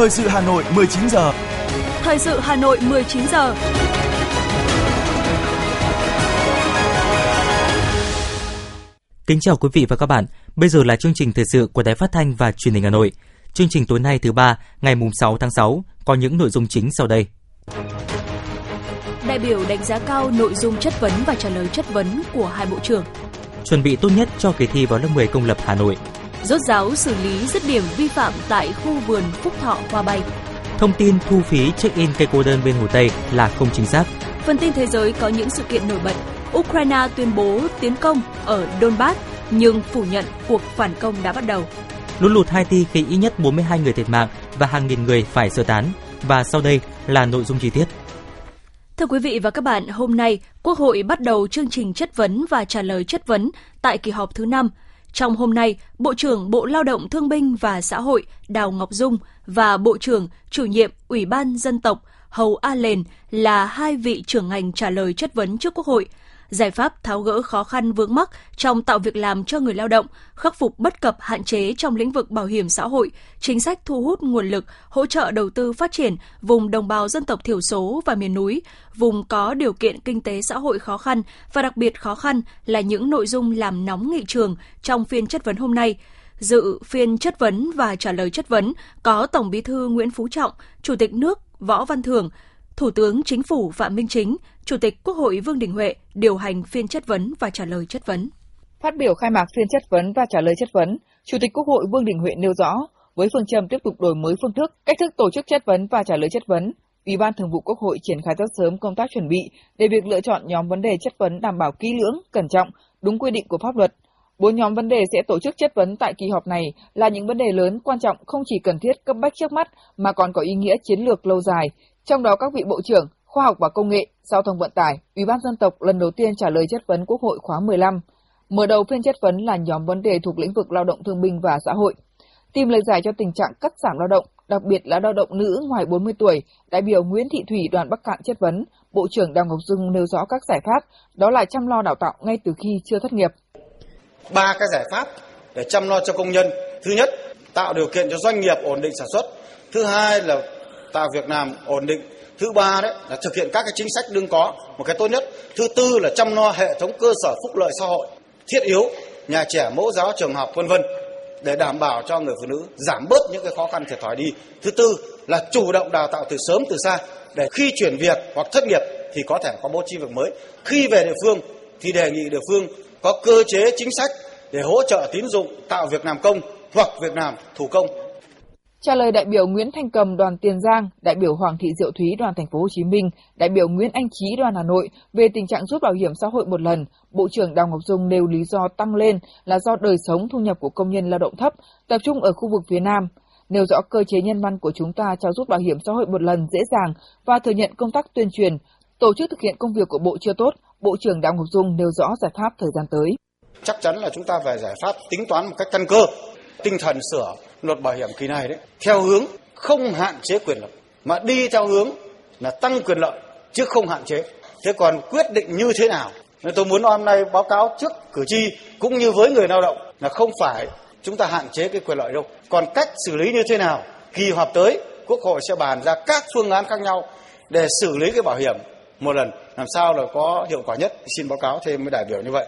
Thời sự Hà Nội 19 giờ. Thời sự Hà Nội 19 giờ. Kính chào quý vị và các bạn. Bây giờ là chương trình thời sự của Đài Phát thanh và Truyền hình Hà Nội. Chương trình tối nay thứ ba, ngày mùng 6 tháng 6 có những nội dung chính sau đây. Đại biểu đánh giá cao nội dung chất vấn và trả lời chất vấn của hai bộ trưởng. Chuẩn bị tốt nhất cho kỳ thi vào lớp 10 công lập Hà Nội. Rốt ráo xử lý dứt điểm vi phạm tại khu vườn Phúc Thọ Hoa Bay. Thông tin thu phí check-in cây cô đơn bên Hồ Tây là không chính xác. Phần tin thế giới có những sự kiện nổi bật. Ukraine tuyên bố tiến công ở Donbass nhưng phủ nhận cuộc phản công đã bắt đầu. Lũ lụt Haiti khiến ít nhất 42 người thiệt mạng và hàng nghìn người phải sơ tán. Và sau đây là nội dung chi tiết. Thưa quý vị và các bạn, hôm nay Quốc hội bắt đầu chương trình chất vấn và trả lời chất vấn tại kỳ họp thứ 5. Trong hôm nay, Bộ trưởng Bộ Lao động Thương binh và Xã hội Đào Ngọc Dung và Bộ trưởng chủ nhiệm Ủy ban Dân tộc Hầu A Lền là hai vị trưởng ngành trả lời chất vấn trước Quốc hội – giải pháp tháo gỡ khó khăn vướng mắc trong tạo việc làm cho người lao động, khắc phục bất cập hạn chế trong lĩnh vực bảo hiểm xã hội, chính sách thu hút nguồn lực, hỗ trợ đầu tư phát triển vùng đồng bào dân tộc thiểu số và miền núi, vùng có điều kiện kinh tế xã hội khó khăn và đặc biệt khó khăn là những nội dung làm nóng nghị trường trong phiên chất vấn hôm nay. Dự phiên chất vấn và trả lời chất vấn có Tổng Bí thư Nguyễn Phú Trọng, Chủ tịch nước Võ Văn Thưởng, Thủ tướng Chính phủ Phạm Minh Chính, Chủ tịch Quốc hội Vương Đình Huệ điều hành phiên chất vấn và trả lời chất vấn. Phát biểu khai mạc phiên chất vấn và trả lời chất vấn, Chủ tịch Quốc hội Vương Đình Huệ nêu rõ, với phương châm tiếp tục đổi mới phương thức, cách thức tổ chức chất vấn và trả lời chất vấn, Ủy ban Thường vụ Quốc hội triển khai rất sớm công tác chuẩn bị để việc lựa chọn nhóm vấn đề chất vấn đảm bảo kỹ lưỡng, cẩn trọng, đúng quy định của pháp luật. Bốn nhóm vấn đề sẽ tổ chức chất vấn tại kỳ họp này là những vấn đề lớn quan trọng không chỉ cần thiết cấp bách trước mắt mà còn có ý nghĩa chiến lược lâu dài, trong đó các vị bộ trưởng, khoa học và công nghệ, giao thông vận tải, Ủy ban dân tộc lần đầu tiên trả lời chất vấn Quốc hội khóa 15. Mở đầu phiên chất vấn là nhóm vấn đề thuộc lĩnh vực lao động thương binh và xã hội. Tìm lời giải cho tình trạng cắt giảm lao động, đặc biệt là lao động nữ ngoài 40 tuổi, đại biểu Nguyễn Thị Thủy đoàn Bắc Cạn chất vấn, Bộ trưởng Đào Ngọc Dung nêu rõ các giải pháp, đó là chăm lo đào tạo ngay từ khi chưa thất nghiệp. Ba cái giải pháp để chăm lo cho công nhân. Thứ nhất, tạo điều kiện cho doanh nghiệp ổn định sản xuất. Thứ hai là tạo việc làm ổn định. Thứ ba đấy là thực hiện các cái chính sách đương có. Một cái tốt nhất. Thứ tư là chăm lo hệ thống cơ sở phúc lợi xã hội, thiết yếu, nhà trẻ, mẫu giáo, trường học, vân vân, để đảm bảo cho người phụ nữ giảm bớt những cái khó khăn thiệt thòi đi. Thứ tư là chủ động đào tạo từ sớm, từ xa, để khi chuyển việc hoặc thất nghiệp thì có thể có bố trí việc mới. Khi về địa phương thì đề nghị địa phương có cơ chế chính sách để hỗ trợ tín dụng, tạo việc làm công hoặc việc làm thủ công. Trả lời đại biểu Nguyễn Thanh Cầm đoàn Tiền Giang, đại biểu Hoàng Thị Diệu Thúy đoàn Thành phố Hồ Chí Minh, đại biểu Nguyễn Anh Chí đoàn Hà Nội về tình trạng rút bảo hiểm xã hội một lần, Bộ trưởng Đào Ngọc Dung nêu lý do tăng lên là do đời sống thu nhập của công nhân lao động thấp, tập trung ở khu vực phía Nam. Nêu rõ cơ chế nhân văn của chúng ta cho rút bảo hiểm xã hội một lần dễ dàng và thừa nhận công tác tuyên truyền, tổ chức thực hiện công việc của Bộ chưa tốt, Bộ trưởng Đào Ngọc Dung nêu rõ giải pháp thời gian tới. Chắc chắn là chúng ta phải giải pháp tính toán một cách căn cơ, tinh thần sửa luật bảo hiểm kỳ này đấy, theo hướng không hạn chế quyền lợi mà đi theo hướng là tăng quyền lợi chứ không hạn chế. Thế còn quyết định như thế nào? Nên tôi muốn hôm nay báo cáo trước cử tri cũng như với người lao động là không phải chúng ta hạn chế cái quyền lợi đâu. Còn cách xử lý như thế nào? Kỳ họp tới, quốc hội sẽ bàn ra các phương án khác nhau để xử lý cái bảo hiểm một lần. Làm sao là có hiệu quả nhất? Xin báo cáo thêm với đại biểu như vậy.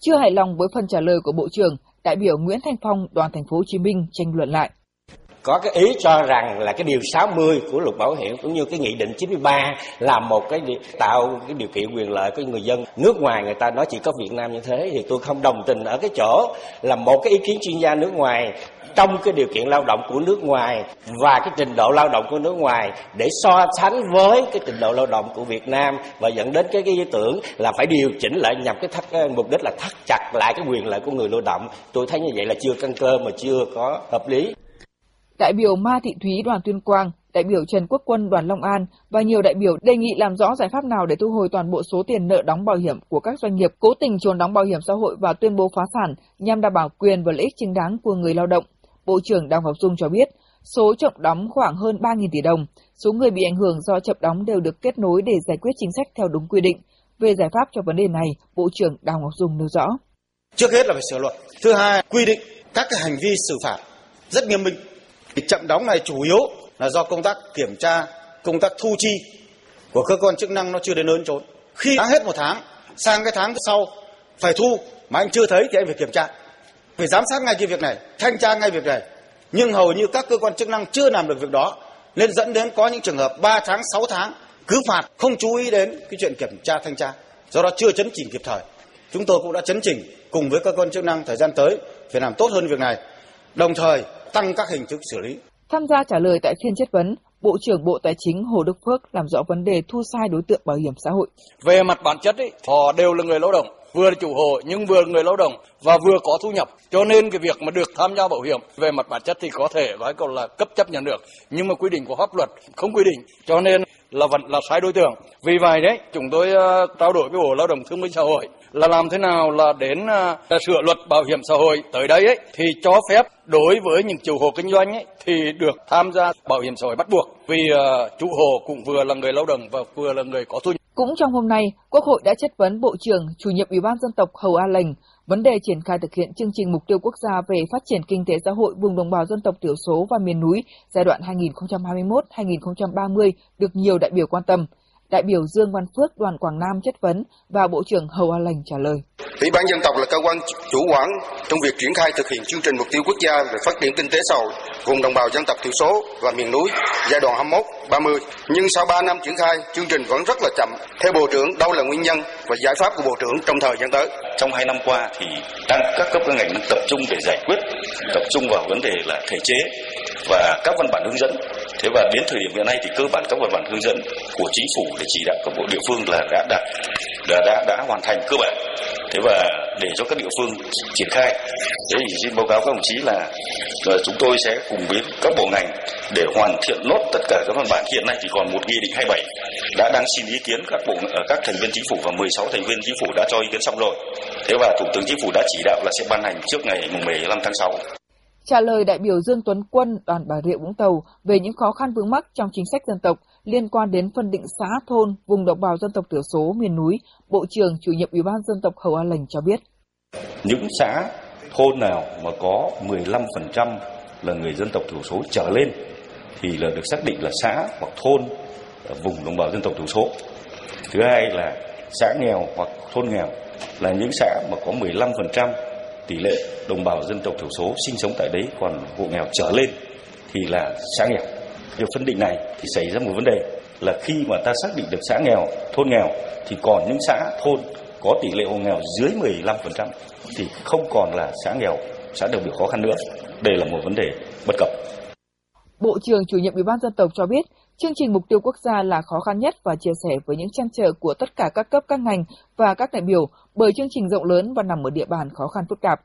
Chưa hài lòng với phần trả lời của bộ trưởng đại biểu Nguyễn Thanh Phong đoàn thành phố Hồ Chí Minh tranh luận lại có cái ý cho rằng là cái điều 60 của luật bảo hiểm cũng như cái nghị định 93 là một cái tạo cái điều kiện quyền lợi của người dân. Nước ngoài người ta nói chỉ có Việt Nam như thế thì tôi không đồng tình ở cái chỗ là một cái ý kiến chuyên gia nước ngoài trong cái điều kiện lao động của nước ngoài và cái trình độ lao động của nước ngoài để so sánh với cái trình độ lao động của Việt Nam và dẫn đến cái, cái ý tưởng là phải điều chỉnh lại nhằm cái thắt mục đích là thắt chặt lại cái quyền lợi của người lao động. Tôi thấy như vậy là chưa căn cơ mà chưa có hợp lý đại biểu Ma Thị Thúy đoàn Tuyên Quang, đại biểu Trần Quốc Quân đoàn Long An và nhiều đại biểu đề nghị làm rõ giải pháp nào để thu hồi toàn bộ số tiền nợ đóng bảo hiểm của các doanh nghiệp cố tình trốn đóng bảo hiểm xã hội và tuyên bố phá sản nhằm đảm bảo quyền và lợi ích chính đáng của người lao động. Bộ trưởng Đào Ngọc Dung cho biết, số chậm đóng khoảng hơn 3.000 tỷ đồng, số người bị ảnh hưởng do chậm đóng đều được kết nối để giải quyết chính sách theo đúng quy định. Về giải pháp cho vấn đề này, Bộ trưởng Đào Ngọc Dung nêu rõ. Trước hết là phải sửa luật. Thứ hai, quy định các cái hành vi xử phạt rất nghiêm minh. Chậm đóng này chủ yếu là do công tác kiểm tra, công tác thu chi của cơ quan chức năng nó chưa đến lớn trốn. Khi đã hết một tháng, sang cái tháng sau phải thu mà anh chưa thấy thì anh phải kiểm tra. Phải giám sát ngay cái việc này, thanh tra ngay việc này. Nhưng hầu như các cơ quan chức năng chưa làm được việc đó nên dẫn đến có những trường hợp 3 tháng, 6 tháng cứ phạt không chú ý đến cái chuyện kiểm tra thanh tra. Do đó chưa chấn chỉnh kịp thời. Chúng tôi cũng đã chấn chỉnh cùng với cơ quan chức năng thời gian tới phải làm tốt hơn việc này. Đồng thời tăng các hình thức xử lý. Tham gia trả lời tại phiên chất vấn, Bộ trưởng Bộ Tài chính Hồ Đức Phước làm rõ vấn đề thu sai đối tượng bảo hiểm xã hội. Về mặt bản chất ấy, họ đều là người lao động, vừa là chủ hộ nhưng vừa là người lao động và vừa có thu nhập. Cho nên cái việc mà được tham gia bảo hiểm về mặt bản chất thì có thể nói câu là cấp chấp nhận được, nhưng mà quy định của pháp luật không quy định. Cho nên là vẫn là sai đối tượng. Vì vậy đấy, chúng tôi uh, trao đổi với Bộ Lao động Thương binh Xã hội là làm thế nào là đến uh, sửa luật bảo hiểm xã hội tới đây ấy thì cho phép đối với những chủ hộ kinh doanh ấy thì được tham gia bảo hiểm xã hội bắt buộc vì uh, chủ hộ cũng vừa là người lao động và vừa là người có thu nhập. Cũng trong hôm nay, Quốc hội đã chất vấn Bộ trưởng, chủ nhiệm Ủy ban dân tộc Hầu A Lệnh vấn đề triển khai thực hiện chương trình mục tiêu quốc gia về phát triển kinh tế xã hội vùng đồng bào dân tộc thiểu số và miền núi giai đoạn 2021-2030 được nhiều đại biểu quan tâm. Đại biểu Dương Văn Phước đoàn Quảng Nam chất vấn và Bộ trưởng Hầu A lành trả lời. Ủy ban dân tộc là cơ quan chủ quản trong việc triển khai thực hiện chương trình mục tiêu quốc gia về phát triển kinh tế xã hội vùng đồng bào dân tộc thiểu số và miền núi giai đoạn 21-30. Nhưng sau 3 năm triển khai, chương trình vẫn rất là chậm. Theo Bộ trưởng, đâu là nguyên nhân và giải pháp của Bộ trưởng trong thời gian tới? Trong 2 năm qua thì đang các cấp các ngành tập trung để giải quyết, tập trung vào vấn đề là thể chế và các văn bản hướng dẫn. Thế và đến thời điểm hiện nay thì cơ bản các văn bản hướng dẫn của chính phủ để chỉ đạo các bộ địa phương là đã đạt đã, đã, đã hoàn thành cơ bản thế và để cho các địa phương triển khai thế thì xin báo cáo các đồng chí là, là chúng tôi sẽ cùng với các bộ ngành để hoàn thiện nốt tất cả các văn bản. Hiện nay thì còn một nghị định 27 đã đang xin ý kiến các bộ ờ, các thành viên chính phủ và 16 thành viên chính phủ đã cho ý kiến xong rồi. Thế và thủ tướng chính phủ đã chỉ đạo là sẽ ban hành trước ngày mùng 15 tháng 6 Trả lời đại biểu Dương Tuấn Quân, đoàn Bà Rịa Vũng Tàu về những khó khăn vướng mắc trong chính sách dân tộc liên quan đến phân định xã thôn vùng đồng bào dân tộc thiểu số miền núi, Bộ trưởng chủ nhiệm Ủy ban dân tộc Hầu A Lành cho biết. Những xã thôn nào mà có 15% là người dân tộc thiểu số trở lên thì là được xác định là xã hoặc thôn ở vùng đồng bào dân tộc thiểu số. Thứ hai là xã nghèo hoặc thôn nghèo là những xã mà có 15% tỷ lệ đồng bào dân tộc thiểu số sinh sống tại đấy còn hộ nghèo trở lên thì là xã nghèo. Việc phân định này thì xảy ra một vấn đề là khi mà ta xác định được xã nghèo, thôn nghèo thì còn những xã thôn có tỷ lệ hộ nghèo dưới 15% thì không còn là xã nghèo, xã đặc biệt khó khăn nữa. Đây là một vấn đề bất cập. Bộ trưởng chủ nhiệm Ủy ban dân tộc cho biết, chương trình mục tiêu quốc gia là khó khăn nhất và chia sẻ với những trăn trở của tất cả các cấp các ngành và các đại biểu bởi chương trình rộng lớn và nằm ở địa bàn khó khăn phức tạp.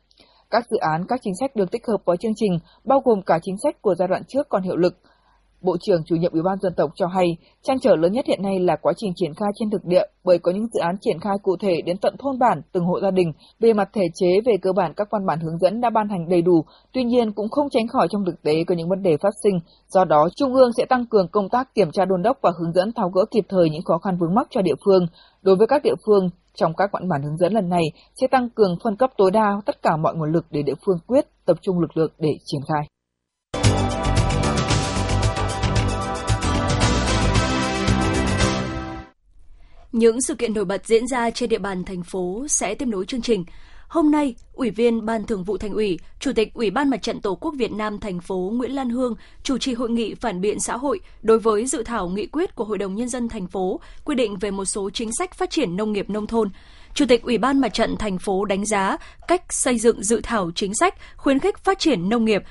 Các dự án, các chính sách được tích hợp vào chương trình bao gồm cả chính sách của giai đoạn trước còn hiệu lực, Bộ trưởng chủ nhiệm Ủy ban dân tộc cho hay, trang trở lớn nhất hiện nay là quá trình triển khai trên thực địa bởi có những dự án triển khai cụ thể đến tận thôn bản, từng hộ gia đình. Về mặt thể chế, về cơ bản các văn bản hướng dẫn đã ban hành đầy đủ, tuy nhiên cũng không tránh khỏi trong thực tế có những vấn đề phát sinh. Do đó, Trung ương sẽ tăng cường công tác kiểm tra đôn đốc và hướng dẫn tháo gỡ kịp thời những khó khăn vướng mắc cho địa phương. Đối với các địa phương, trong các văn bản hướng dẫn lần này sẽ tăng cường phân cấp tối đa tất cả mọi nguồn lực để địa phương quyết tập trung lực lượng để triển khai. Những sự kiện nổi bật diễn ra trên địa bàn thành phố sẽ tiếp nối chương trình. Hôm nay, Ủy viên Ban Thường vụ Thành ủy, Chủ tịch Ủy ban Mặt trận Tổ quốc Việt Nam thành phố Nguyễn Lan Hương chủ trì hội nghị phản biện xã hội đối với dự thảo nghị quyết của Hội đồng nhân dân thành phố quy định về một số chính sách phát triển nông nghiệp nông thôn. Chủ tịch Ủy ban Mặt trận thành phố đánh giá cách xây dựng dự thảo chính sách khuyến khích phát triển nông nghiệp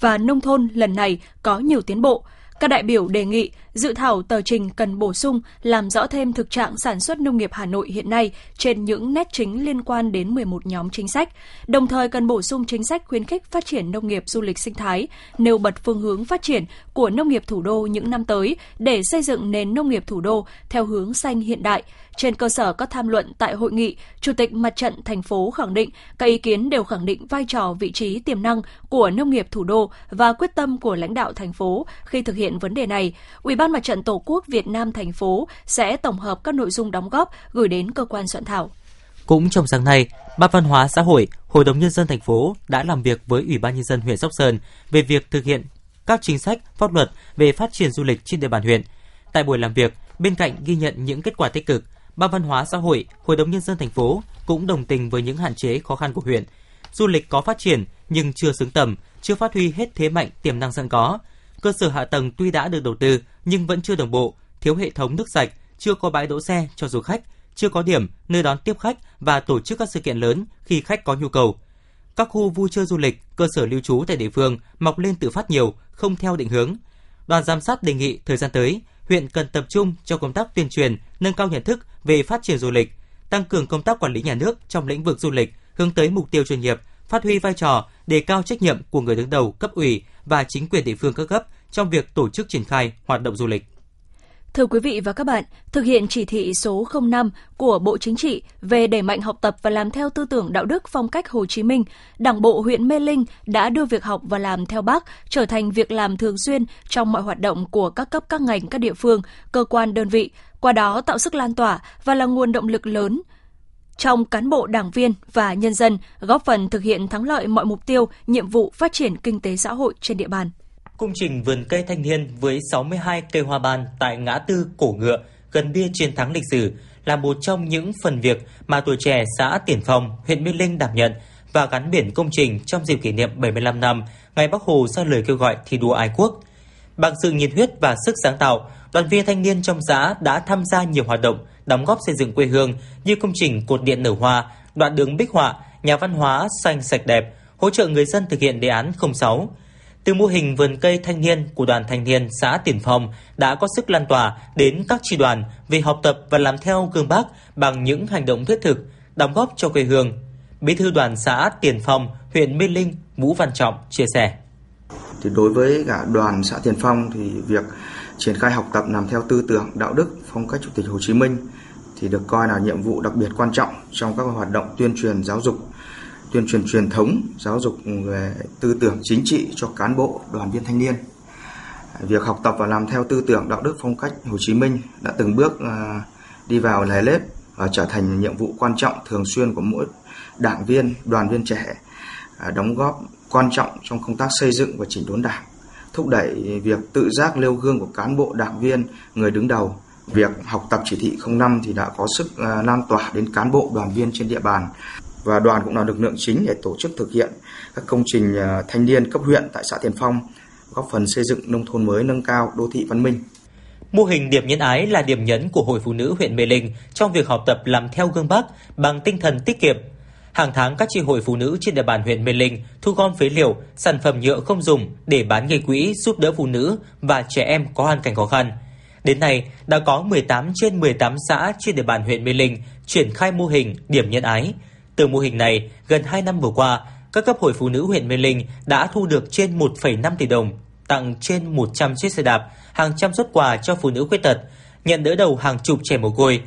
và nông thôn lần này có nhiều tiến bộ. Các đại biểu đề nghị dự thảo tờ trình cần bổ sung làm rõ thêm thực trạng sản xuất nông nghiệp Hà Nội hiện nay trên những nét chính liên quan đến 11 nhóm chính sách, đồng thời cần bổ sung chính sách khuyến khích phát triển nông nghiệp du lịch sinh thái, nêu bật phương hướng phát triển của nông nghiệp thủ đô những năm tới để xây dựng nền nông nghiệp thủ đô theo hướng xanh hiện đại. Trên cơ sở các tham luận tại hội nghị, Chủ tịch Mặt trận thành phố khẳng định các ý kiến đều khẳng định vai trò vị trí tiềm năng của nông nghiệp thủ đô và quyết tâm của lãnh đạo thành phố khi thực hiện vấn đề này. Ủy ban Ban Mặt trận Tổ quốc Việt Nam thành phố sẽ tổng hợp các nội dung đóng góp gửi đến cơ quan soạn thảo. Cũng trong sáng nay, Ban Văn hóa xã hội, Hội đồng nhân dân thành phố đã làm việc với Ủy ban nhân dân huyện Sóc Sơn về việc thực hiện các chính sách, pháp luật về phát triển du lịch trên địa bàn huyện. Tại buổi làm việc, bên cạnh ghi nhận những kết quả tích cực, Ban Văn hóa xã hội, Hội đồng nhân dân thành phố cũng đồng tình với những hạn chế khó khăn của huyện. Du lịch có phát triển nhưng chưa xứng tầm, chưa phát huy hết thế mạnh tiềm năng sẵn có. Cơ sở hạ tầng tuy đã được đầu tư nhưng vẫn chưa đồng bộ, thiếu hệ thống nước sạch, chưa có bãi đỗ xe cho du khách, chưa có điểm nơi đón tiếp khách và tổ chức các sự kiện lớn khi khách có nhu cầu. Các khu vui chơi du lịch, cơ sở lưu trú tại địa phương mọc lên tự phát nhiều, không theo định hướng. Đoàn giám sát đề nghị thời gian tới, huyện cần tập trung cho công tác tuyên truyền, nâng cao nhận thức về phát triển du lịch, tăng cường công tác quản lý nhà nước trong lĩnh vực du lịch, hướng tới mục tiêu chuyên nghiệp, phát huy vai trò, đề cao trách nhiệm của người đứng đầu cấp ủy và chính quyền địa phương các cấp trong việc tổ chức triển khai hoạt động du lịch. Thưa quý vị và các bạn, thực hiện chỉ thị số 05 của Bộ Chính trị về đẩy mạnh học tập và làm theo tư tưởng đạo đức phong cách Hồ Chí Minh, Đảng bộ huyện Mê Linh đã đưa việc học và làm theo Bác trở thành việc làm thường xuyên trong mọi hoạt động của các cấp các ngành các địa phương, cơ quan đơn vị, qua đó tạo sức lan tỏa và là nguồn động lực lớn trong cán bộ đảng viên và nhân dân góp phần thực hiện thắng lợi mọi mục tiêu, nhiệm vụ phát triển kinh tế xã hội trên địa bàn. Công trình vườn cây thanh niên với 62 cây hoa ban tại ngã tư Cổ Ngựa gần bia chiến thắng lịch sử là một trong những phần việc mà tuổi trẻ xã Tiền Phong, huyện Mê Linh đảm nhận và gắn biển công trình trong dịp kỷ niệm 75 năm ngày Bắc Hồ ra lời kêu gọi thi đua ái quốc. Bằng sự nhiệt huyết và sức sáng tạo, đoàn viên thanh niên trong xã đã tham gia nhiều hoạt động đóng góp xây dựng quê hương như công trình cột điện nở hoa, đoạn đường bích họa, nhà văn hóa xanh sạch đẹp, hỗ trợ người dân thực hiện đề án 06 từ mô hình vườn cây thanh niên của đoàn thanh niên xã Tiền Phong đã có sức lan tỏa đến các tri đoàn về học tập và làm theo gương bác bằng những hành động thiết thực, đóng góp cho quê hương. Bí thư đoàn xã Tiền Phong, huyện Mê Linh, Vũ Văn Trọng chia sẻ. Thì đối với cả đoàn xã Tiền Phong thì việc triển khai học tập làm theo tư tưởng đạo đức phong cách Chủ tịch Hồ Chí Minh thì được coi là nhiệm vụ đặc biệt quan trọng trong các hoạt động tuyên truyền giáo dục tuyên truyền truyền thống, giáo dục về tư tưởng chính trị cho cán bộ, đoàn viên thanh niên. Việc học tập và làm theo tư tưởng đạo đức phong cách Hồ Chí Minh đã từng bước à, đi vào lề lết và trở thành nhiệm vụ quan trọng thường xuyên của mỗi đảng viên, đoàn viên trẻ à, đóng góp quan trọng trong công tác xây dựng và chỉnh đốn đảng, thúc đẩy việc tự giác nêu gương của cán bộ, đảng viên, người đứng đầu. Việc học tập chỉ thị 05 thì đã có sức à, lan tỏa đến cán bộ, đoàn viên trên địa bàn và đoàn cũng là lực lượng chính để tổ chức thực hiện các công trình à, thanh niên cấp huyện tại xã Tiền Phong, góp phần xây dựng nông thôn mới nâng cao đô thị văn minh. Mô hình điểm nhân ái là điểm nhấn của Hội Phụ nữ huyện Mê Linh trong việc học tập làm theo gương Bác bằng tinh thần tiết kiệm. Hàng tháng các chi hội phụ nữ trên địa bàn huyện Mê Linh thu gom phế liệu, sản phẩm nhựa không dùng để bán gây quỹ giúp đỡ phụ nữ và trẻ em có hoàn cảnh khó khăn. Đến nay, đã có 18 trên 18 xã trên địa bàn huyện Mê Linh triển khai mô hình điểm nhân ái, từ mô hình này, gần 2 năm vừa qua, các cấp hội phụ nữ huyện Mê Linh đã thu được trên 1,5 tỷ đồng, tặng trên 100 chiếc xe đạp, hàng trăm xuất quà cho phụ nữ khuyết tật, nhận đỡ đầu hàng chục trẻ mồ côi.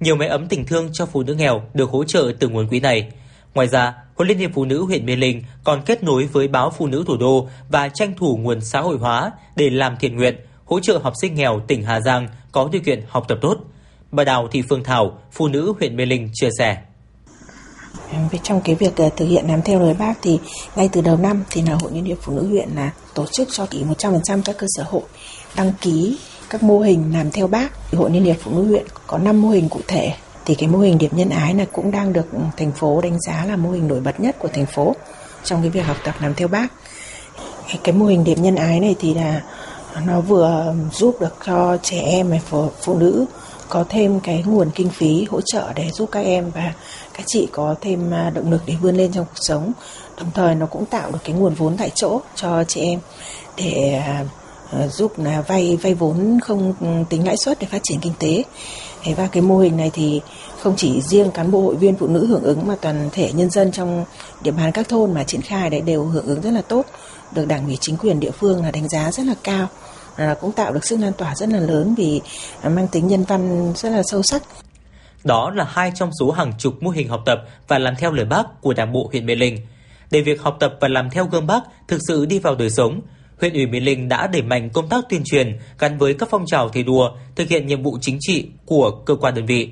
Nhiều máy ấm tình thương cho phụ nữ nghèo được hỗ trợ từ nguồn quỹ này. Ngoài ra, Hội Liên hiệp Phụ nữ huyện Mê Linh còn kết nối với báo Phụ nữ Thủ đô và tranh thủ nguồn xã hội hóa để làm thiện nguyện, hỗ trợ học sinh nghèo tỉnh Hà Giang có điều kiện học tập tốt. Bà Đào Thị Phương Thảo, phụ nữ huyện Mê Linh chia sẻ trong cái việc ờ, thực hiện làm theo lời bác thì ngay từ đầu năm thì là hội liên hiệp phụ nữ huyện là tổ chức cho kỹ 100% các cơ sở hội đăng ký các mô hình làm theo bác. Hội liên hiệp phụ nữ huyện có 5 mô hình cụ thể. Thì cái mô hình điểm nhân ái này cũng đang được thành phố đánh giá là mô hình nổi bật nhất của thành phố trong cái việc học tập làm theo bác. Cái mô hình điểm nhân ái này thì là nó vừa giúp được cho trẻ em và phụ, phụ nữ có thêm cái nguồn kinh phí hỗ trợ để giúp các em và các chị có thêm à, động lực để vươn lên trong cuộc sống. Đồng thời nó cũng tạo được cái nguồn vốn tại chỗ cho chị em để à, à, giúp là vay vay vốn không tính lãi suất để phát triển kinh tế. Và cái mô hình này thì không chỉ riêng cán bộ, hội viên phụ nữ hưởng ứng mà toàn thể nhân dân trong địa bàn các thôn mà triển khai đấy đều hưởng ứng rất là tốt, được đảng ủy, chính quyền địa phương là đánh giá rất là cao. Là cũng tạo được sức lan tỏa rất là lớn vì mang tính nhân văn rất là sâu sắc. Đó là hai trong số hàng chục mô hình học tập và làm theo lời bác của Đảng bộ huyện Mê Linh. Để việc học tập và làm theo gương bác thực sự đi vào đời sống, huyện ủy Mê Linh đã đẩy mạnh công tác tuyên truyền gắn với các phong trào thi đua, thực hiện nhiệm vụ chính trị của cơ quan đơn vị.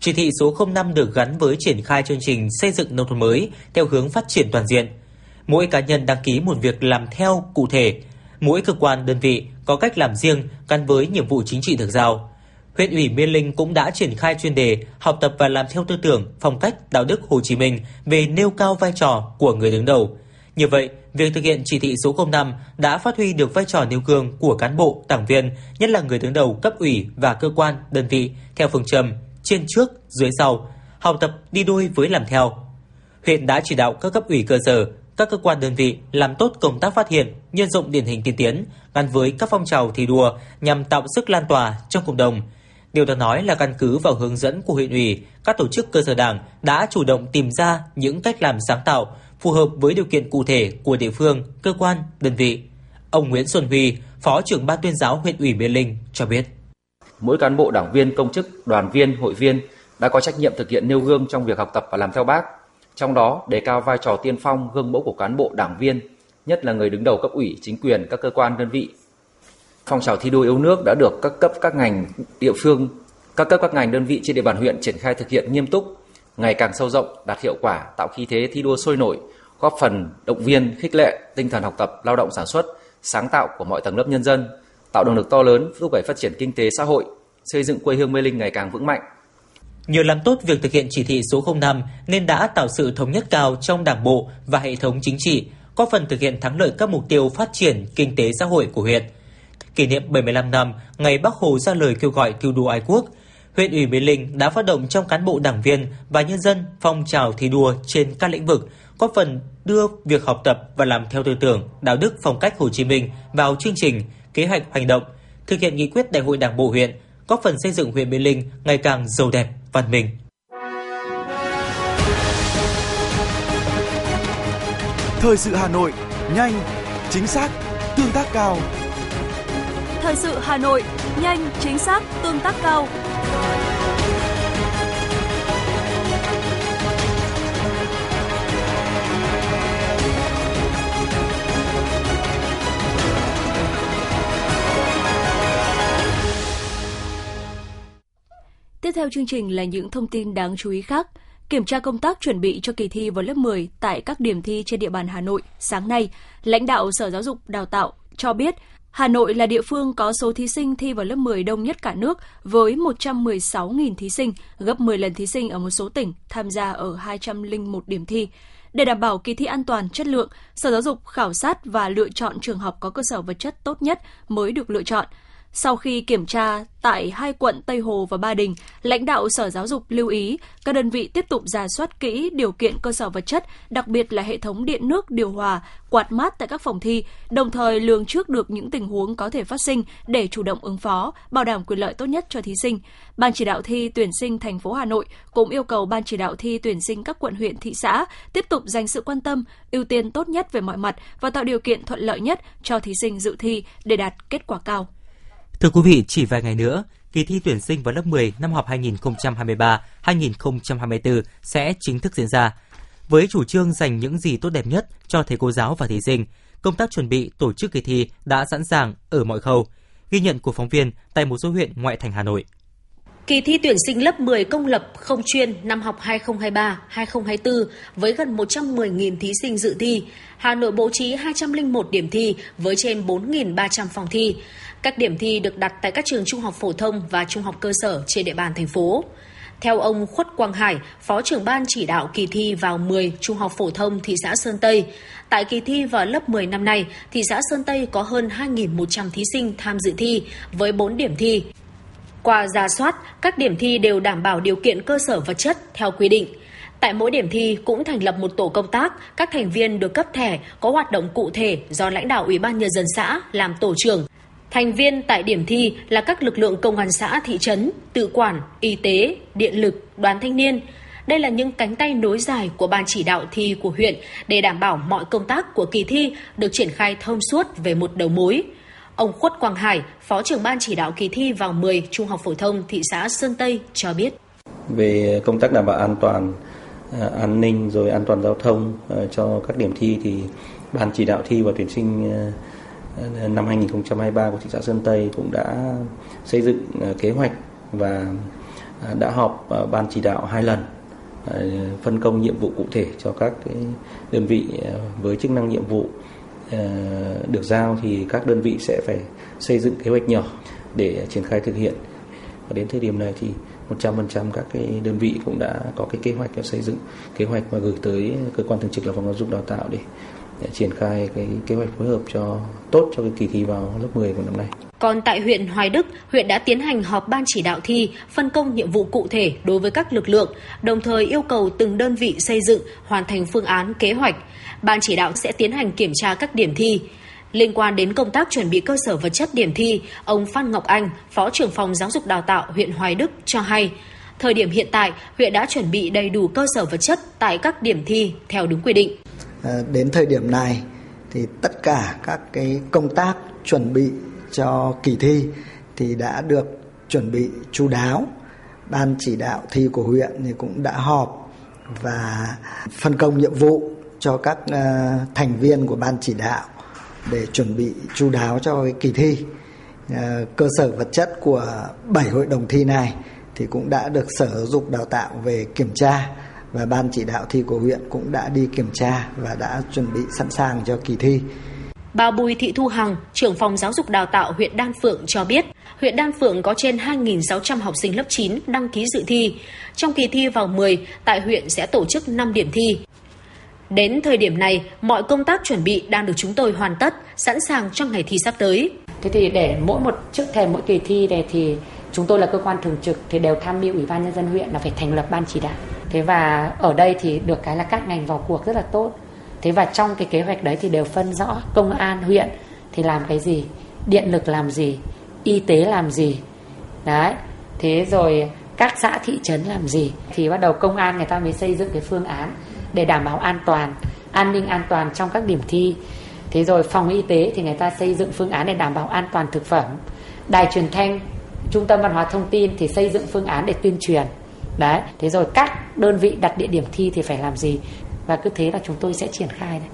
Chỉ thị số 05 được gắn với triển khai chương trình xây dựng nông thôn mới theo hướng phát triển toàn diện. Mỗi cá nhân đăng ký một việc làm theo cụ thể Mỗi cơ quan đơn vị có cách làm riêng gắn với nhiệm vụ chính trị được giao. Huyện ủy Mê Linh cũng đã triển khai chuyên đề học tập và làm theo tư tưởng, phong cách, đạo đức Hồ Chí Minh về nêu cao vai trò của người đứng đầu. Như vậy, việc thực hiện chỉ thị số 05 đã phát huy được vai trò nêu gương của cán bộ, đảng viên, nhất là người đứng đầu cấp ủy và cơ quan, đơn vị theo phương châm trên trước, dưới sau, học tập đi đôi với làm theo. Huyện đã chỉ đạo các cấp ủy cơ sở, các cơ quan đơn vị làm tốt công tác phát hiện, nhân dụng điển hình tiên tiến gắn với các phong trào thi đua nhằm tạo sức lan tỏa trong cộng đồng. Điều đáng nói là căn cứ vào hướng dẫn của huyện ủy, các tổ chức cơ sở đảng đã chủ động tìm ra những cách làm sáng tạo, phù hợp với điều kiện cụ thể của địa phương, cơ quan, đơn vị. Ông Nguyễn Xuân Huy, Phó trưởng ban tuyên giáo huyện ủy Mê Linh cho biết. Mỗi cán bộ đảng viên, công chức, đoàn viên, hội viên đã có trách nhiệm thực hiện nêu gương trong việc học tập và làm theo bác, trong đó đề cao vai trò tiên phong, gương mẫu của cán bộ đảng viên, nhất là người đứng đầu cấp ủy, chính quyền, các cơ quan đơn vị. Phong trào thi đua yêu nước đã được các cấp các ngành địa phương, các cấp các ngành đơn vị trên địa bàn huyện triển khai thực hiện nghiêm túc, ngày càng sâu rộng, đạt hiệu quả, tạo khí thế thi đua sôi nổi, góp phần động viên, khích lệ tinh thần học tập, lao động sản xuất, sáng tạo của mọi tầng lớp nhân dân, tạo động lực to lớn thúc đẩy phát triển kinh tế xã hội, xây dựng quê hương Mê Linh ngày càng vững mạnh. Nhờ làm tốt việc thực hiện chỉ thị số 05 nên đã tạo sự thống nhất cao trong Đảng bộ và hệ thống chính trị, có phần thực hiện thắng lợi các mục tiêu phát triển kinh tế xã hội của huyện. Kỷ niệm 75 năm ngày Bác Hồ ra lời kêu gọi cứu đua ái quốc, huyện ủy Mê Linh đã phát động trong cán bộ đảng viên và nhân dân phong trào thi đua trên các lĩnh vực, góp phần đưa việc học tập và làm theo tư tưởng, đạo đức phong cách Hồ Chí Minh vào chương trình, kế hoạch hành động, thực hiện nghị quyết đại hội đảng bộ huyện, góp phần xây dựng huyện Mê Linh ngày càng giàu đẹp, văn minh. Thời sự Hà Nội, nhanh, chính xác, tương tác cao. Thời sự Hà Nội, nhanh, chính xác, tương tác cao. Tiếp theo chương trình là những thông tin đáng chú ý khác. Kiểm tra công tác chuẩn bị cho kỳ thi vào lớp 10 tại các điểm thi trên địa bàn Hà Nội, sáng nay, lãnh đạo Sở Giáo dục Đào tạo cho biết Hà Nội là địa phương có số thí sinh thi vào lớp 10 đông nhất cả nước với 116.000 thí sinh, gấp 10 lần thí sinh ở một số tỉnh tham gia ở 201 điểm thi. Để đảm bảo kỳ thi an toàn, chất lượng, Sở Giáo dục khảo sát và lựa chọn trường học có cơ sở vật chất tốt nhất mới được lựa chọn. Sau khi kiểm tra tại hai quận Tây Hồ và Ba Đình, lãnh đạo Sở Giáo dục lưu ý các đơn vị tiếp tục giả soát kỹ điều kiện cơ sở vật chất, đặc biệt là hệ thống điện nước, điều hòa, quạt mát tại các phòng thi, đồng thời lường trước được những tình huống có thể phát sinh để chủ động ứng phó, bảo đảm quyền lợi tốt nhất cho thí sinh. Ban chỉ đạo thi tuyển sinh thành phố Hà Nội cũng yêu cầu Ban chỉ đạo thi tuyển sinh các quận huyện thị xã tiếp tục dành sự quan tâm, ưu tiên tốt nhất về mọi mặt và tạo điều kiện thuận lợi nhất cho thí sinh dự thi để đạt kết quả cao. Thưa quý vị, chỉ vài ngày nữa, kỳ thi tuyển sinh vào lớp 10 năm học 2023-2024 sẽ chính thức diễn ra. Với chủ trương dành những gì tốt đẹp nhất cho thầy cô giáo và thí sinh, công tác chuẩn bị tổ chức kỳ thi đã sẵn sàng ở mọi khâu. Ghi nhận của phóng viên tại một số huyện ngoại thành Hà Nội. Kỳ thi tuyển sinh lớp 10 công lập không chuyên năm học 2023-2024 với gần 110.000 thí sinh dự thi, Hà Nội bố trí 201 điểm thi với trên 4.300 phòng thi. Các điểm thi được đặt tại các trường trung học phổ thông và trung học cơ sở trên địa bàn thành phố. Theo ông Khuất Quang Hải, Phó trưởng ban chỉ đạo kỳ thi vào 10 trung học phổ thông thị xã Sơn Tây, tại kỳ thi vào lớp 10 năm nay, thị xã Sơn Tây có hơn 2.100 thí sinh tham dự thi với 4 điểm thi. Qua ra soát, các điểm thi đều đảm bảo điều kiện cơ sở vật chất theo quy định. Tại mỗi điểm thi cũng thành lập một tổ công tác, các thành viên được cấp thẻ có hoạt động cụ thể do lãnh đạo Ủy ban Nhân dân xã làm tổ trưởng. Thành viên tại điểm thi là các lực lượng công an xã thị trấn, tự quản, y tế, điện lực, đoàn thanh niên. Đây là những cánh tay nối dài của ban chỉ đạo thi của huyện để đảm bảo mọi công tác của kỳ thi được triển khai thông suốt về một đầu mối. Ông Khuất Quang Hải, Phó trưởng ban chỉ đạo kỳ thi vào 10 trung học phổ thông thị xã Sơn Tây cho biết. Về công tác đảm bảo an toàn, à, an ninh rồi an toàn giao thông à, cho các điểm thi thì ban chỉ đạo thi và tuyển sinh à, năm 2023 của thị xã Sơn Tây cũng đã xây dựng kế hoạch và đã họp ban chỉ đạo hai lần phân công nhiệm vụ cụ thể cho các đơn vị với chức năng nhiệm vụ Ờ, được giao thì các đơn vị sẽ phải xây dựng kế hoạch nhỏ để triển khai thực hiện. Và đến thời điểm này thì 100% các cái đơn vị cũng đã có cái kế hoạch xây dựng kế hoạch và gửi tới cơ quan thường trực là phòng giáo dục đào tạo để, để triển khai cái kế hoạch phối hợp cho tốt cho cái kỳ thi vào lớp 10 của năm nay. Còn tại huyện Hoài Đức, huyện đã tiến hành họp ban chỉ đạo thi, phân công nhiệm vụ cụ thể đối với các lực lượng, đồng thời yêu cầu từng đơn vị xây dựng, hoàn thành phương án, kế hoạch. Ban chỉ đạo sẽ tiến hành kiểm tra các điểm thi. Liên quan đến công tác chuẩn bị cơ sở vật chất điểm thi, ông Phan Ngọc Anh, Phó trưởng phòng giáo dục đào tạo huyện Hoài Đức cho hay, thời điểm hiện tại, huyện đã chuẩn bị đầy đủ cơ sở vật chất tại các điểm thi theo đúng quy định. À, đến thời điểm này thì tất cả các cái công tác chuẩn bị cho kỳ thi thì đã được chuẩn bị chú đáo. Ban chỉ đạo thi của huyện thì cũng đã họp và phân công nhiệm vụ cho các ờ, thành viên của ban chỉ đạo để chuẩn bị chú đáo cho cái kỳ thi. Ờ, cơ sở vật chất của bảy hội đồng thi này thì cũng đã được Sở Giáo dục Đào tạo về kiểm tra và ban chỉ đạo thi của huyện cũng đã đi kiểm tra và đã chuẩn bị sẵn sàng cho kỳ thi. Bà Bùi Thị Thu Hằng, trưởng phòng giáo dục đào tạo huyện Đan Phượng cho biết, huyện Đan Phượng có trên 2.600 học sinh lớp 9 đăng ký dự thi. Trong kỳ thi vào 10, tại huyện sẽ tổ chức 5 điểm thi. Đến thời điểm này, mọi công tác chuẩn bị đang được chúng tôi hoàn tất, sẵn sàng cho ngày thi sắp tới. Thế thì để mỗi một trước thềm mỗi kỳ thi này thì chúng tôi là cơ quan thường trực thì đều tham mưu ủy ban nhân dân huyện là phải thành lập ban chỉ đạo. Thế và ở đây thì được cái là các ngành vào cuộc rất là tốt thế và trong cái kế hoạch đấy thì đều phân rõ công an, huyện thì làm cái gì, điện lực làm gì, y tế làm gì. Đấy, thế rồi các xã thị trấn làm gì thì bắt đầu công an người ta mới xây dựng cái phương án để đảm bảo an toàn, an ninh an toàn trong các điểm thi. Thế rồi phòng y tế thì người ta xây dựng phương án để đảm bảo an toàn thực phẩm. Đài truyền thanh, trung tâm văn hóa thông tin thì xây dựng phương án để tuyên truyền. Đấy, thế rồi các đơn vị đặt địa điểm thi thì phải làm gì? Và cứ thế là chúng tôi sẽ triển khai đấy.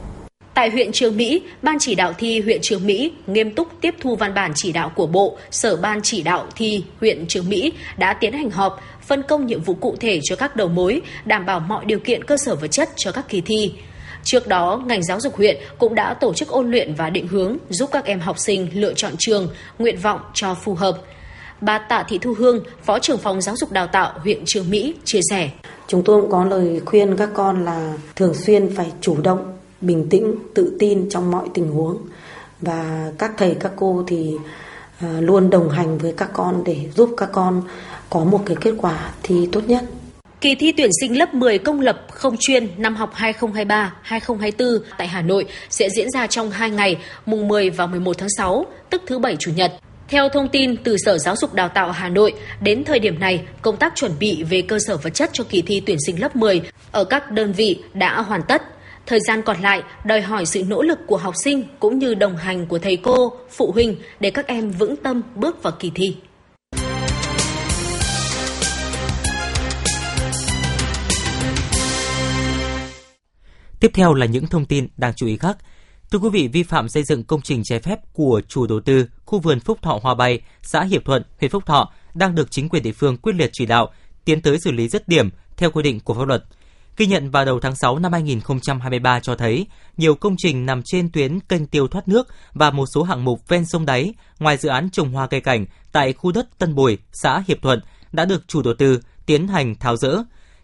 Tại huyện Trường Mỹ, Ban chỉ đạo thi huyện Trường Mỹ nghiêm túc tiếp thu văn bản chỉ đạo của Bộ, Sở Ban chỉ đạo thi huyện Trường Mỹ đã tiến hành họp, phân công nhiệm vụ cụ thể cho các đầu mối, đảm bảo mọi điều kiện cơ sở vật chất cho các kỳ thi. Trước đó, ngành giáo dục huyện cũng đã tổ chức ôn luyện và định hướng giúp các em học sinh lựa chọn trường, nguyện vọng cho phù hợp. Bà Tạ Thị Thu Hương, Phó trưởng phòng giáo dục đào tạo huyện Trường Mỹ chia sẻ. Chúng tôi cũng có lời khuyên các con là thường xuyên phải chủ động, bình tĩnh, tự tin trong mọi tình huống và các thầy các cô thì à, luôn đồng hành với các con để giúp các con có một cái kết quả thi tốt nhất. Kỳ thi tuyển sinh lớp 10 công lập không chuyên năm học 2023-2024 tại Hà Nội sẽ diễn ra trong 2 ngày, mùng 10 và 11 tháng 6, tức thứ Bảy Chủ nhật. Theo thông tin từ Sở Giáo dục Đào tạo Hà Nội, đến thời điểm này, công tác chuẩn bị về cơ sở vật chất cho kỳ thi tuyển sinh lớp 10 ở các đơn vị đã hoàn tất. Thời gian còn lại đòi hỏi sự nỗ lực của học sinh cũng như đồng hành của thầy cô, phụ huynh để các em vững tâm bước vào kỳ thi. Tiếp theo là những thông tin đáng chú ý khác. Thưa quý vị, vi phạm xây dựng công trình trái phép của chủ đầu tư khu vườn Phúc Thọ Hòa Bay, xã Hiệp Thuận, huyện Phúc Thọ đang được chính quyền địa phương quyết liệt chỉ đạo, tiến tới xử lý dứt điểm theo quy định của pháp luật. Ghi nhận vào đầu tháng 6 năm 2023 cho thấy, nhiều công trình nằm trên tuyến kênh tiêu thoát nước và một số hạng mục ven sông đáy, ngoài dự án trồng hoa cây cảnh tại khu đất Tân Bùi, xã Hiệp Thuận đã được chủ đầu tư tiến hành tháo rỡ.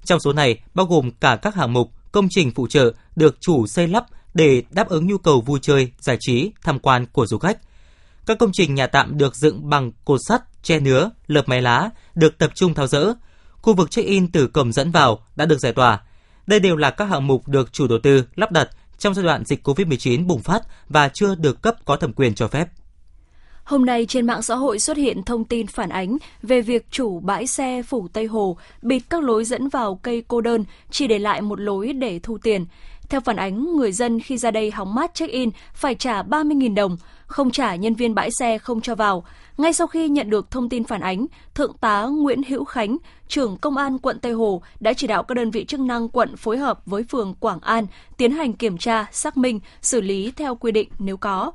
Trong số này bao gồm cả các hạng mục công trình phụ trợ được chủ xây lắp để đáp ứng nhu cầu vui chơi, giải trí, tham quan của du khách. Các công trình nhà tạm được dựng bằng cột sắt, che nứa, lợp mái lá được tập trung tháo rỡ. Khu vực check-in từ cổng dẫn vào đã được giải tỏa. Đây đều là các hạng mục được chủ đầu tư lắp đặt trong giai đoạn dịch COVID-19 bùng phát và chưa được cấp có thẩm quyền cho phép. Hôm nay trên mạng xã hội xuất hiện thông tin phản ánh về việc chủ bãi xe Phủ Tây Hồ bịt các lối dẫn vào cây cô đơn, chỉ để lại một lối để thu tiền. Theo phản ánh, người dân khi ra đây hóng mát check-in phải trả 30.000 đồng, không trả nhân viên bãi xe không cho vào. Ngay sau khi nhận được thông tin phản ánh, Thượng tá Nguyễn Hữu Khánh, trưởng Công an quận Tây Hồ đã chỉ đạo các đơn vị chức năng quận phối hợp với phường Quảng An tiến hành kiểm tra, xác minh, xử lý theo quy định nếu có.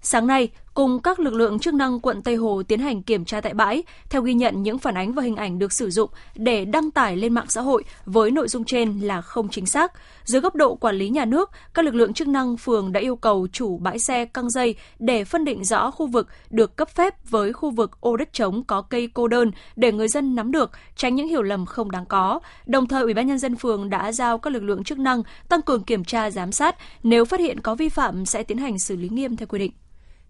Sáng nay, cùng các lực lượng chức năng quận Tây Hồ tiến hành kiểm tra tại bãi. Theo ghi nhận, những phản ánh và hình ảnh được sử dụng để đăng tải lên mạng xã hội với nội dung trên là không chính xác. Dưới góc độ quản lý nhà nước, các lực lượng chức năng phường đã yêu cầu chủ bãi xe căng dây để phân định rõ khu vực được cấp phép với khu vực ô đất trống có cây cô đơn để người dân nắm được, tránh những hiểu lầm không đáng có. Đồng thời, Ủy ban nhân dân phường đã giao các lực lượng chức năng tăng cường kiểm tra giám sát, nếu phát hiện có vi phạm sẽ tiến hành xử lý nghiêm theo quy định.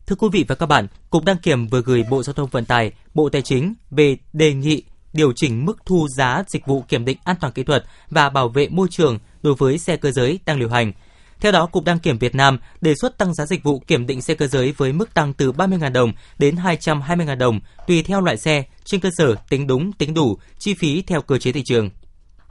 Thưa quý vị và các bạn, Cục Đăng kiểm vừa gửi Bộ Giao thông Vận tải, Bộ Tài chính về đề nghị điều chỉnh mức thu giá dịch vụ kiểm định an toàn kỹ thuật và bảo vệ môi trường đối với xe cơ giới đang lưu hành. Theo đó, Cục Đăng kiểm Việt Nam đề xuất tăng giá dịch vụ kiểm định xe cơ giới với mức tăng từ 30.000 đồng đến 220.000 đồng tùy theo loại xe, trên cơ sở tính đúng, tính đủ, chi phí theo cơ chế thị trường.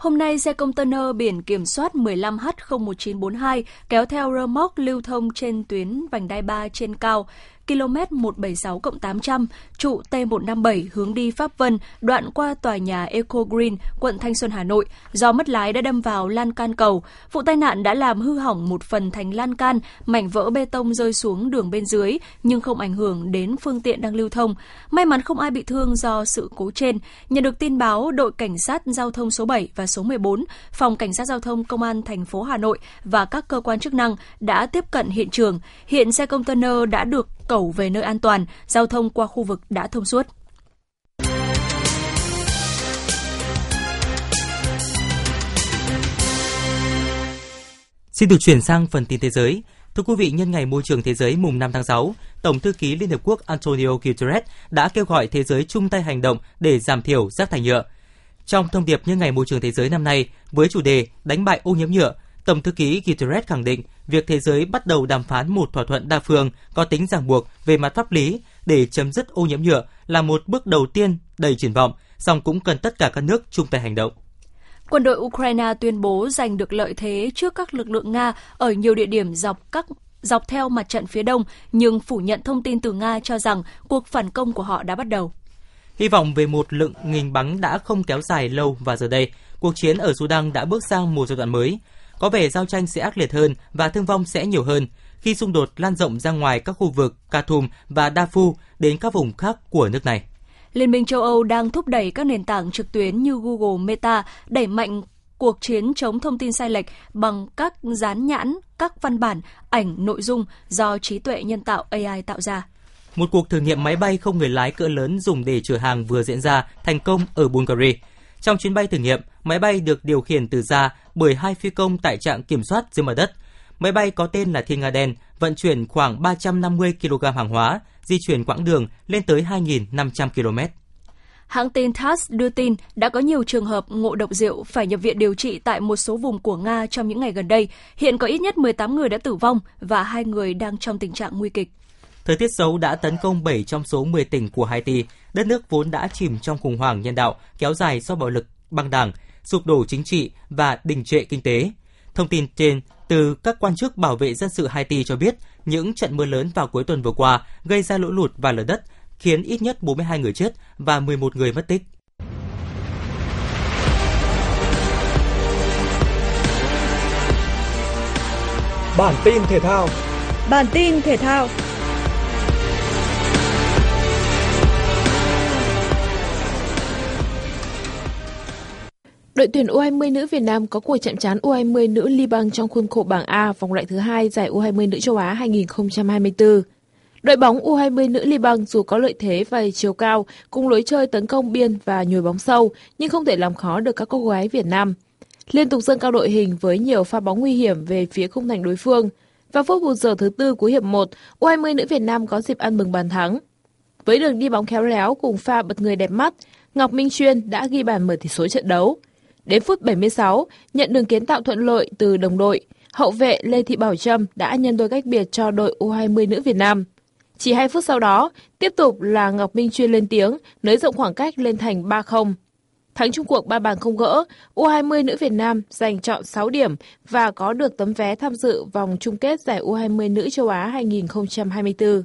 Hôm nay, xe container biển kiểm soát 15H01942 kéo theo rơ móc lưu thông trên tuyến vành đai 3 trên cao km 176 800, trụ T157 hướng đi Pháp Vân, đoạn qua tòa nhà Eco Green, quận Thanh Xuân, Hà Nội. Do mất lái đã đâm vào lan can cầu. Vụ tai nạn đã làm hư hỏng một phần thành lan can, mảnh vỡ bê tông rơi xuống đường bên dưới, nhưng không ảnh hưởng đến phương tiện đang lưu thông. May mắn không ai bị thương do sự cố trên. Nhận được tin báo, đội cảnh sát giao thông số 7 và số 14, phòng cảnh sát giao thông công an thành phố Hà Nội và các cơ quan chức năng đã tiếp cận hiện trường. Hiện xe container đã được cầu về nơi an toàn, giao thông qua khu vực đã thông suốt. Xin được chuyển sang phần tin thế giới. Thưa quý vị, nhân ngày môi trường thế giới mùng 5 tháng 6, Tổng thư ký Liên Hợp Quốc Antonio Guterres đã kêu gọi thế giới chung tay hành động để giảm thiểu rác thải nhựa. Trong thông điệp nhân ngày môi trường thế giới năm nay, với chủ đề đánh bại ô nhiễm nhựa, Tổng thư ký Guterres khẳng định việc thế giới bắt đầu đàm phán một thỏa thuận đa phương có tính ràng buộc về mặt pháp lý để chấm dứt ô nhiễm nhựa là một bước đầu tiên đầy triển vọng, song cũng cần tất cả các nước chung tay hành động. Quân đội Ukraine tuyên bố giành được lợi thế trước các lực lượng Nga ở nhiều địa điểm dọc các dọc theo mặt trận phía đông, nhưng phủ nhận thông tin từ Nga cho rằng cuộc phản công của họ đã bắt đầu. Hy vọng về một lượng ngừng bắn đã không kéo dài lâu và giờ đây, cuộc chiến ở Sudan đã bước sang một giai đoạn mới. Có vẻ giao tranh sẽ ác liệt hơn và thương vong sẽ nhiều hơn khi xung đột lan rộng ra ngoài các khu vực Khartoum và Darfur đến các vùng khác của nước này. Liên minh châu Âu đang thúc đẩy các nền tảng trực tuyến như Google Meta đẩy mạnh cuộc chiến chống thông tin sai lệch bằng các dán nhãn, các văn bản, ảnh, nội dung do trí tuệ nhân tạo AI tạo ra. Một cuộc thử nghiệm máy bay không người lái cỡ lớn dùng để chở hàng vừa diễn ra thành công ở Bulgaria. Trong chuyến bay thử nghiệm, máy bay được điều khiển từ xa bởi hai phi công tại trạm kiểm soát dưới mặt đất. Máy bay có tên là Thiên Nga Đen, vận chuyển khoảng 350 kg hàng hóa, di chuyển quãng đường lên tới 2.500 km. Hãng tin TASS đưa tin đã có nhiều trường hợp ngộ độc rượu phải nhập viện điều trị tại một số vùng của Nga trong những ngày gần đây. Hiện có ít nhất 18 người đã tử vong và hai người đang trong tình trạng nguy kịch. Thời tiết xấu đã tấn công 7 trong số 10 tỉnh của Haiti. Đất nước vốn đã chìm trong khủng hoảng nhân đạo kéo dài do bạo lực băng đảng, sụp đổ chính trị và đình trệ kinh tế. Thông tin trên từ các quan chức bảo vệ dân sự Haiti cho biết những trận mưa lớn vào cuối tuần vừa qua gây ra lũ lụt và lở đất, khiến ít nhất 42 người chết và 11 người mất tích. Bản tin thể thao Bản tin thể thao Đội tuyển U20 nữ Việt Nam có cuộc chạm trán U20 nữ Liban trong khuôn khổ bảng A vòng loại thứ hai giải U20 nữ châu Á 2024. Đội bóng U20 nữ Liban dù có lợi thế về chiều cao, cùng lối chơi tấn công biên và nhồi bóng sâu, nhưng không thể làm khó được các cô gái Việt Nam. Liên tục dâng cao đội hình với nhiều pha bóng nguy hiểm về phía khung thành đối phương. Vào phút bù giờ thứ tư của hiệp 1, U20 nữ Việt Nam có dịp ăn mừng bàn thắng. Với đường đi bóng khéo léo cùng pha bật người đẹp mắt, Ngọc Minh Chuyên đã ghi bàn mở tỷ số trận đấu. Đến phút 76, nhận đường kiến tạo thuận lợi từ đồng đội, hậu vệ Lê Thị Bảo Trâm đã nhân đôi cách biệt cho đội U20 nữ Việt Nam. Chỉ 2 phút sau đó, tiếp tục là Ngọc Minh Chuyên lên tiếng, nới rộng khoảng cách lên thành 3-0. Thắng chung cuộc ba bàn không gỡ, U20 nữ Việt Nam giành chọn 6 điểm và có được tấm vé tham dự vòng chung kết giải U20 nữ châu Á 2024.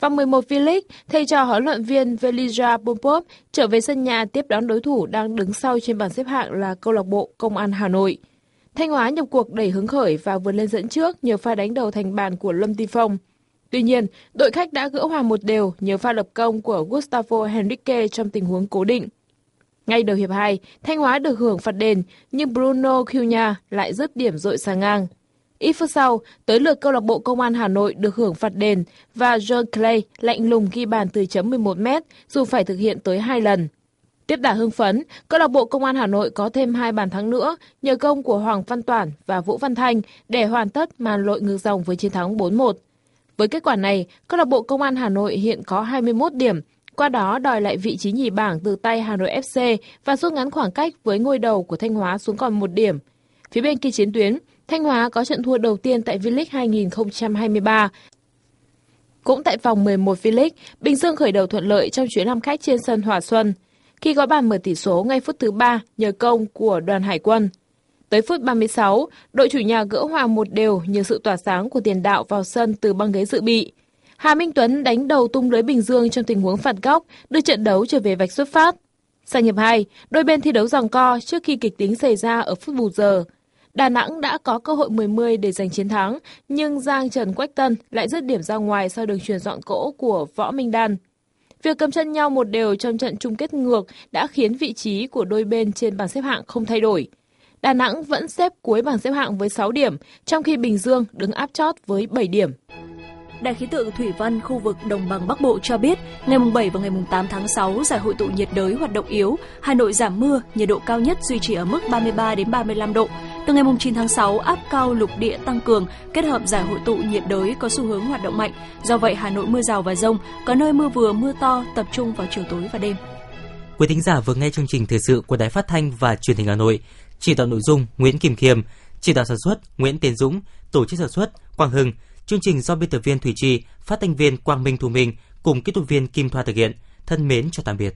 Vòng 11 V-League, thầy trò huấn luyện viên Velija Popov trở về sân nhà tiếp đón đối thủ đang đứng sau trên bảng xếp hạng là câu lạc bộ Công an Hà Nội. Thanh Hóa nhập cuộc đẩy hứng khởi và vượt lên dẫn trước nhờ pha đánh đầu thành bàn của Lâm Ti Phong. Tuy nhiên, đội khách đã gỡ hòa một đều nhờ pha lập công của Gustavo Henrique trong tình huống cố định. Ngay đầu hiệp 2, Thanh Hóa được hưởng phạt đền, nhưng Bruno Cunha lại dứt điểm dội sang ngang. Ít phút sau, tới lượt câu lạc bộ Công an Hà Nội được hưởng phạt đền và John Clay lạnh lùng ghi bàn từ chấm 11 m dù phải thực hiện tới hai lần. Tiếp đà hưng phấn, câu lạc bộ Công an Hà Nội có thêm hai bàn thắng nữa nhờ công của Hoàng Văn Toản và Vũ Văn Thanh để hoàn tất màn lội ngược dòng với chiến thắng 4-1. Với kết quả này, câu lạc bộ Công an Hà Nội hiện có 21 điểm, qua đó đòi lại vị trí nhì bảng từ tay Hà Nội FC và rút ngắn khoảng cách với ngôi đầu của Thanh Hóa xuống còn một điểm. Phía bên kia chiến tuyến, Thanh Hóa có trận thua đầu tiên tại V-League 2023. Cũng tại vòng 11 V-League, Bình Dương khởi đầu thuận lợi trong chuyến làm khách trên sân Hòa Xuân, khi có bàn mở tỷ số ngay phút thứ 3 nhờ công của đoàn Hải quân. Tới phút 36, đội chủ nhà gỡ hòa một đều nhờ sự tỏa sáng của tiền đạo vào sân từ băng ghế dự bị. Hà Minh Tuấn đánh đầu tung lưới Bình Dương trong tình huống phạt góc, đưa trận đấu trở về vạch xuất phát. Sang hiệp 2, đôi bên thi đấu giằng co trước khi kịch tính xảy ra ở phút bù giờ. Đà Nẵng đã có cơ hội 10-10 để giành chiến thắng, nhưng Giang Trần Quách Tân lại dứt điểm ra ngoài sau đường truyền dọn cỗ của Võ Minh Đan. Việc cầm chân nhau một đều trong trận chung kết ngược đã khiến vị trí của đôi bên trên bảng xếp hạng không thay đổi. Đà Nẵng vẫn xếp cuối bảng xếp hạng với 6 điểm, trong khi Bình Dương đứng áp chót với 7 điểm. Đài khí tượng thủy văn khu vực đồng bằng Bắc Bộ cho biết, ngày 7 và ngày 8 tháng 6 giải hội tụ nhiệt đới hoạt động yếu, Hà Nội giảm mưa, nhiệt độ cao nhất duy trì ở mức 33 đến 35 độ. Từ ngày 9 tháng 6, áp cao lục địa tăng cường, kết hợp giải hội tụ nhiệt đới có xu hướng hoạt động mạnh. Do vậy, Hà Nội mưa rào và rông, có nơi mưa vừa mưa to, tập trung vào chiều tối và đêm. Quý thính giả vừa nghe chương trình thời sự của Đài Phát thanh và Truyền hình Hà Nội. Chỉ đạo nội dung Nguyễn Kim Khiêm, chỉ đạo sản xuất Nguyễn Tiến Dũng, tổ chức sản xuất Quang Hưng. Chương trình do biên tập viên Thủy Trì, phát thanh viên Quang Minh Thu Minh cùng kỹ thuật viên Kim Thoa thực hiện. Thân mến chào tạm biệt.